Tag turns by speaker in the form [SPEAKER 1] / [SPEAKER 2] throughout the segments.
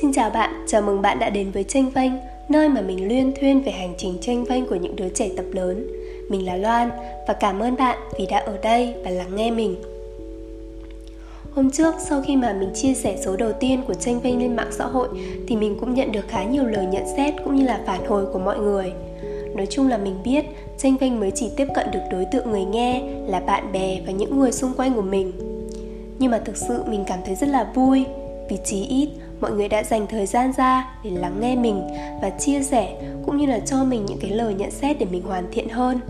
[SPEAKER 1] Xin chào bạn, chào mừng bạn đã đến với Tranh Vanh, nơi mà mình luyên thuyên về hành trình tranh vanh của những đứa trẻ tập lớn. Mình là Loan và cảm ơn bạn vì đã ở đây và lắng nghe mình. Hôm trước sau khi mà mình chia sẻ số đầu tiên của tranh vanh lên mạng xã hội thì mình cũng nhận được khá nhiều lời nhận xét cũng như là phản hồi của mọi người. Nói chung là mình biết tranh vanh mới chỉ tiếp cận được đối tượng người nghe là bạn bè và những người xung quanh của mình. Nhưng mà thực sự mình cảm thấy rất là vui vì chí ít mọi người đã dành thời gian ra để lắng nghe mình và chia sẻ, cũng như là cho mình những cái lời nhận xét để mình hoàn thiện hơn.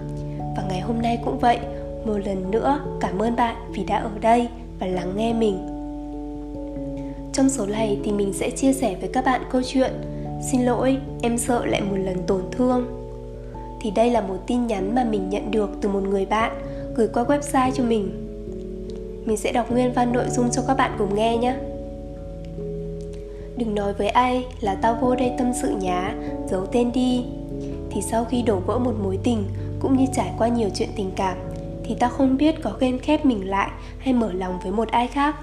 [SPEAKER 1] Và ngày hôm nay cũng vậy, một lần nữa cảm ơn bạn vì đã ở đây và lắng nghe mình. Trong số này thì mình sẽ chia sẻ với các bạn câu chuyện, xin lỗi, em sợ lại một lần tổn thương. Thì đây là một tin nhắn mà mình nhận được từ một người bạn gửi qua website cho mình. Mình sẽ đọc nguyên văn nội dung cho các bạn cùng nghe nhé. Đừng nói với ai là tao vô đây tâm sự nhá, giấu tên đi. Thì sau khi đổ vỡ một mối tình cũng như trải qua nhiều chuyện tình cảm Thì tao không biết có ghen khép mình lại hay mở lòng với một ai khác.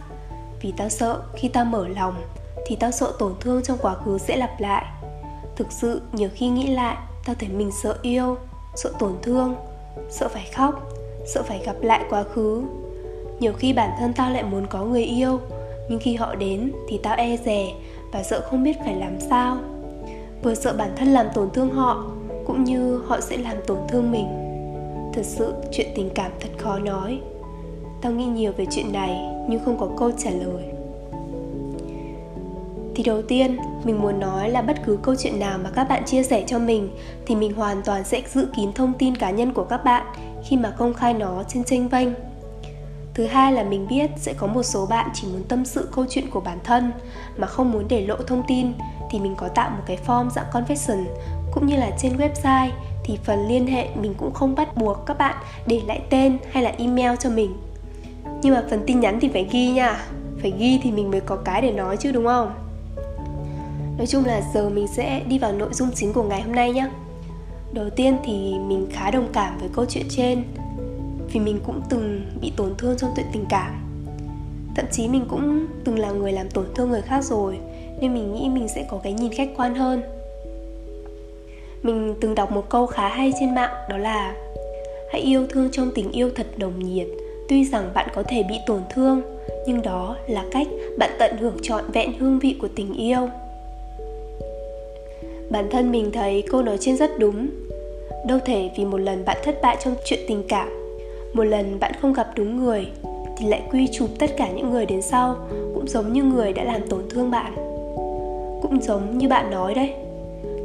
[SPEAKER 1] Vì tao sợ khi tao mở lòng thì tao sợ tổn thương trong quá khứ sẽ lặp lại. Thực sự nhiều khi nghĩ lại tao thấy mình sợ yêu, sợ tổn thương, sợ phải khóc, sợ phải gặp lại quá khứ. Nhiều khi bản thân tao lại muốn có người yêu nhưng khi họ đến thì tao e dè và sợ không biết phải làm sao. Vừa sợ bản thân làm tổn thương họ, cũng như họ sẽ làm tổn thương mình. Thật sự, chuyện tình cảm thật khó nói. Tao nghĩ nhiều về chuyện này, nhưng không có câu trả lời. Thì đầu tiên, mình muốn nói là bất cứ câu chuyện nào mà các bạn chia sẻ cho mình, thì mình hoàn toàn sẽ giữ kín thông tin cá nhân của các bạn khi mà công khai nó trên tranh vênh thứ hai là mình biết sẽ có một số bạn chỉ muốn tâm sự câu chuyện của bản thân mà không muốn để lộ thông tin, thì mình có tạo một cái form dạng confession. Cũng như là trên website thì phần liên hệ mình cũng không bắt buộc các bạn để lại tên hay là email cho mình. Nhưng mà phần tin nhắn thì phải ghi nha. Phải ghi thì mình mới có cái để nói chứ, đúng không? Nói chung là giờ mình sẽ đi vào nội dung chính của ngày hôm nay nhé đầu tiên thì mình khá đồng cảm với câu chuyện trên vì mình cũng từng bị tổn thương trong chuyện tình cảm. Thậm chí mình cũng từng là người làm tổn thương người khác rồi, nên mình nghĩ mình sẽ có cái nhìn khách quan hơn. Mình từng đọc một câu khá hay trên mạng, đó là hãy yêu thương trong tình yêu thật đồng nhiệt. Tuy rằng bạn có thể bị tổn thương, nhưng đó là cách bạn tận hưởng trọn vẹn hương vị của tình yêu. Bản thân mình thấy câu nói trên rất đúng. Đâu thể vì một lần bạn thất bại trong chuyện tình cảm một lần bạn không gặp đúng người, thì lại quy chụp tất cả những người đến sau, cũng giống như người đã làm tổn thương bạn. Cũng giống như bạn nói đấy,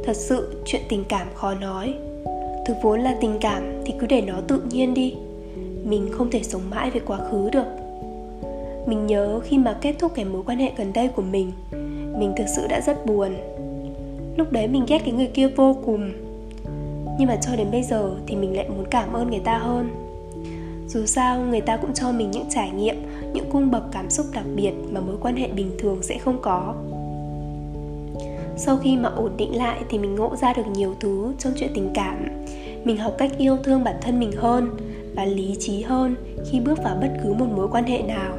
[SPEAKER 1] thật sự chuyện tình cảm khó nói. Thực vốn là tình cảm thì cứ để nó tự nhiên đi, mình không thể sống mãi về quá khứ được. Mình nhớ khi mà kết thúc cái mối quan hệ gần đây của mình mình thực sự đã rất buồn. Lúc đấy mình ghét cái người kia vô cùng, nhưng mà cho đến bây giờ thì mình lại muốn cảm ơn người ta hơn dù sao, người ta cũng cho mình những trải nghiệm, những cung bậc cảm xúc đặc biệt mà mối quan hệ bình thường sẽ không có. Sau khi mà ổn định lại thì mình ngộ ra được nhiều thứ trong chuyện tình cảm. Mình học cách yêu thương bản thân mình hơn và lý trí hơn khi bước vào bất cứ một mối quan hệ nào.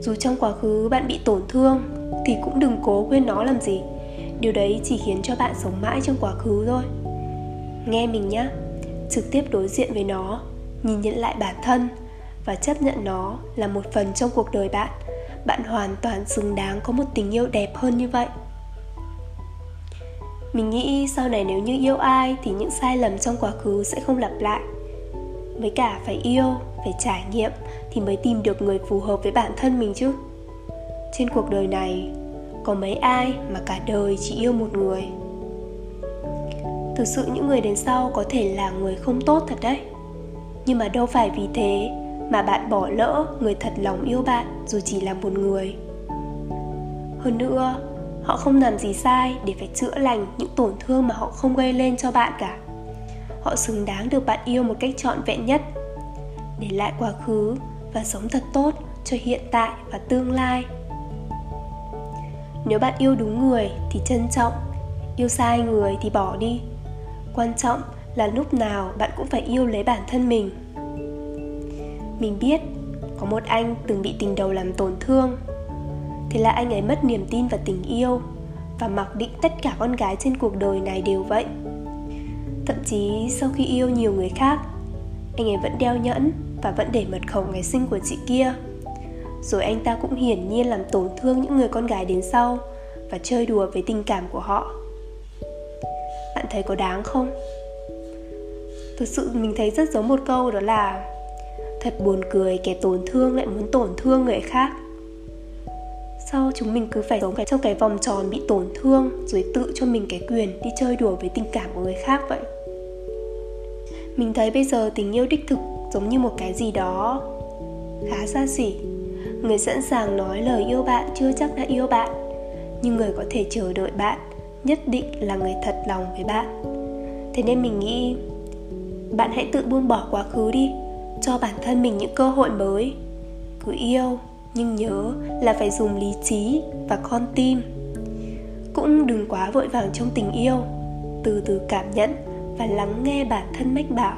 [SPEAKER 1] Dù trong quá khứ bạn bị tổn thương thì cũng đừng cố quên nó làm gì. Điều đấy chỉ khiến cho bạn sống mãi trong quá khứ thôi. Nghe mình nhé trực tiếp đối diện với nó nhìn nhận lại bản thân và chấp nhận nó là một phần trong cuộc đời bạn. Bạn hoàn toàn xứng đáng có một tình yêu đẹp hơn như vậy. Mình nghĩ sau này nếu như yêu ai thì những sai lầm trong quá khứ sẽ không lặp lại. Với cả phải yêu, phải trải nghiệm thì mới tìm được người phù hợp với bản thân mình chứ. Trên cuộc đời này, có mấy ai mà cả đời chỉ yêu một người? Thực sự những người đến sau có thể là người không tốt thật đấy nhưng mà đâu phải vì thế mà bạn bỏ lỡ người thật lòng yêu bạn dù chỉ là một người. Hơn nữa, họ không làm gì sai để phải chữa lành những tổn thương mà họ không gây lên cho bạn cả. Họ xứng đáng được bạn yêu một cách trọn vẹn nhất, để lại quá khứ và sống thật tốt cho hiện tại và tương lai. Nếu bạn yêu đúng người thì trân trọng, yêu sai người thì bỏ đi. Quan trọng là lúc nào bạn cũng phải yêu lấy bản thân mình. Mình biết có một anh từng bị tình đầu làm tổn thương. Thế là anh ấy mất niềm tin vào tình yêu và mặc định tất cả con gái trên cuộc đời này đều vậy. Thậm chí sau khi yêu nhiều người khác, anh ấy vẫn đeo nhẫn và vẫn để mật khẩu ngày sinh của chị kia. Rồi anh ta cũng hiển nhiên làm tổn thương những người con gái đến sau và chơi đùa với tình cảm của họ. Bạn thấy có đáng không? Thực sự mình thấy rất giống một câu đó là thật buồn cười kẻ tổn thương lại muốn tổn thương người khác. Sau chúng mình cứ phải sống trong cái vòng tròn bị tổn thương rồi tự cho mình cái quyền đi chơi đùa với tình cảm của người khác vậy. Mình thấy bây giờ tình yêu đích thực giống như một cái gì đó khá xa xỉ. Người sẵn sàng nói lời yêu bạn chưa chắc đã yêu bạn, nhưng người có thể chờ đợi bạn nhất định là người thật lòng với bạn. Thế nên mình nghĩ bạn hãy tự buông bỏ quá khứ đi. Cho bản thân mình những cơ hội mới. Cứ yêu, nhưng nhớ là phải dùng lý trí và con tim. Cũng đừng quá vội vàng trong tình yêu. Từ từ cảm nhận và lắng nghe bản thân mách bảo.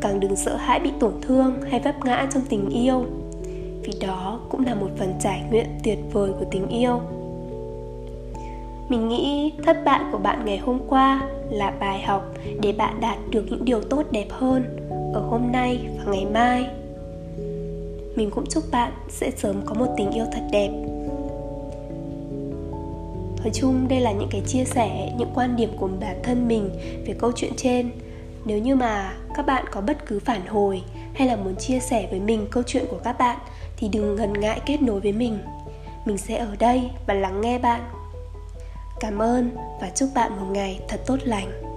[SPEAKER 1] Càng đừng sợ hãi bị tổn thương hay vấp ngã trong tình yêu. Vì đó cũng là một phần trải nghiệm tuyệt vời của tình yêu mình nghĩ thất bại của bạn ngày hôm qua là bài học để bạn đạt được những điều tốt đẹp hơn ở hôm nay và ngày mai. Mình cũng chúc bạn sẽ sớm có một tình yêu thật đẹp. Nói chung, đây là những cái chia sẻ, những quan điểm của bản thân mình về câu chuyện trên. Nếu như mà các bạn có bất cứ phản hồi hay là muốn chia sẻ với mình câu chuyện của các bạn, thì đừng ngần ngại kết nối với mình. Mình sẽ ở đây và lắng nghe bạn cảm ơn và chúc bạn một ngày thật tốt lành.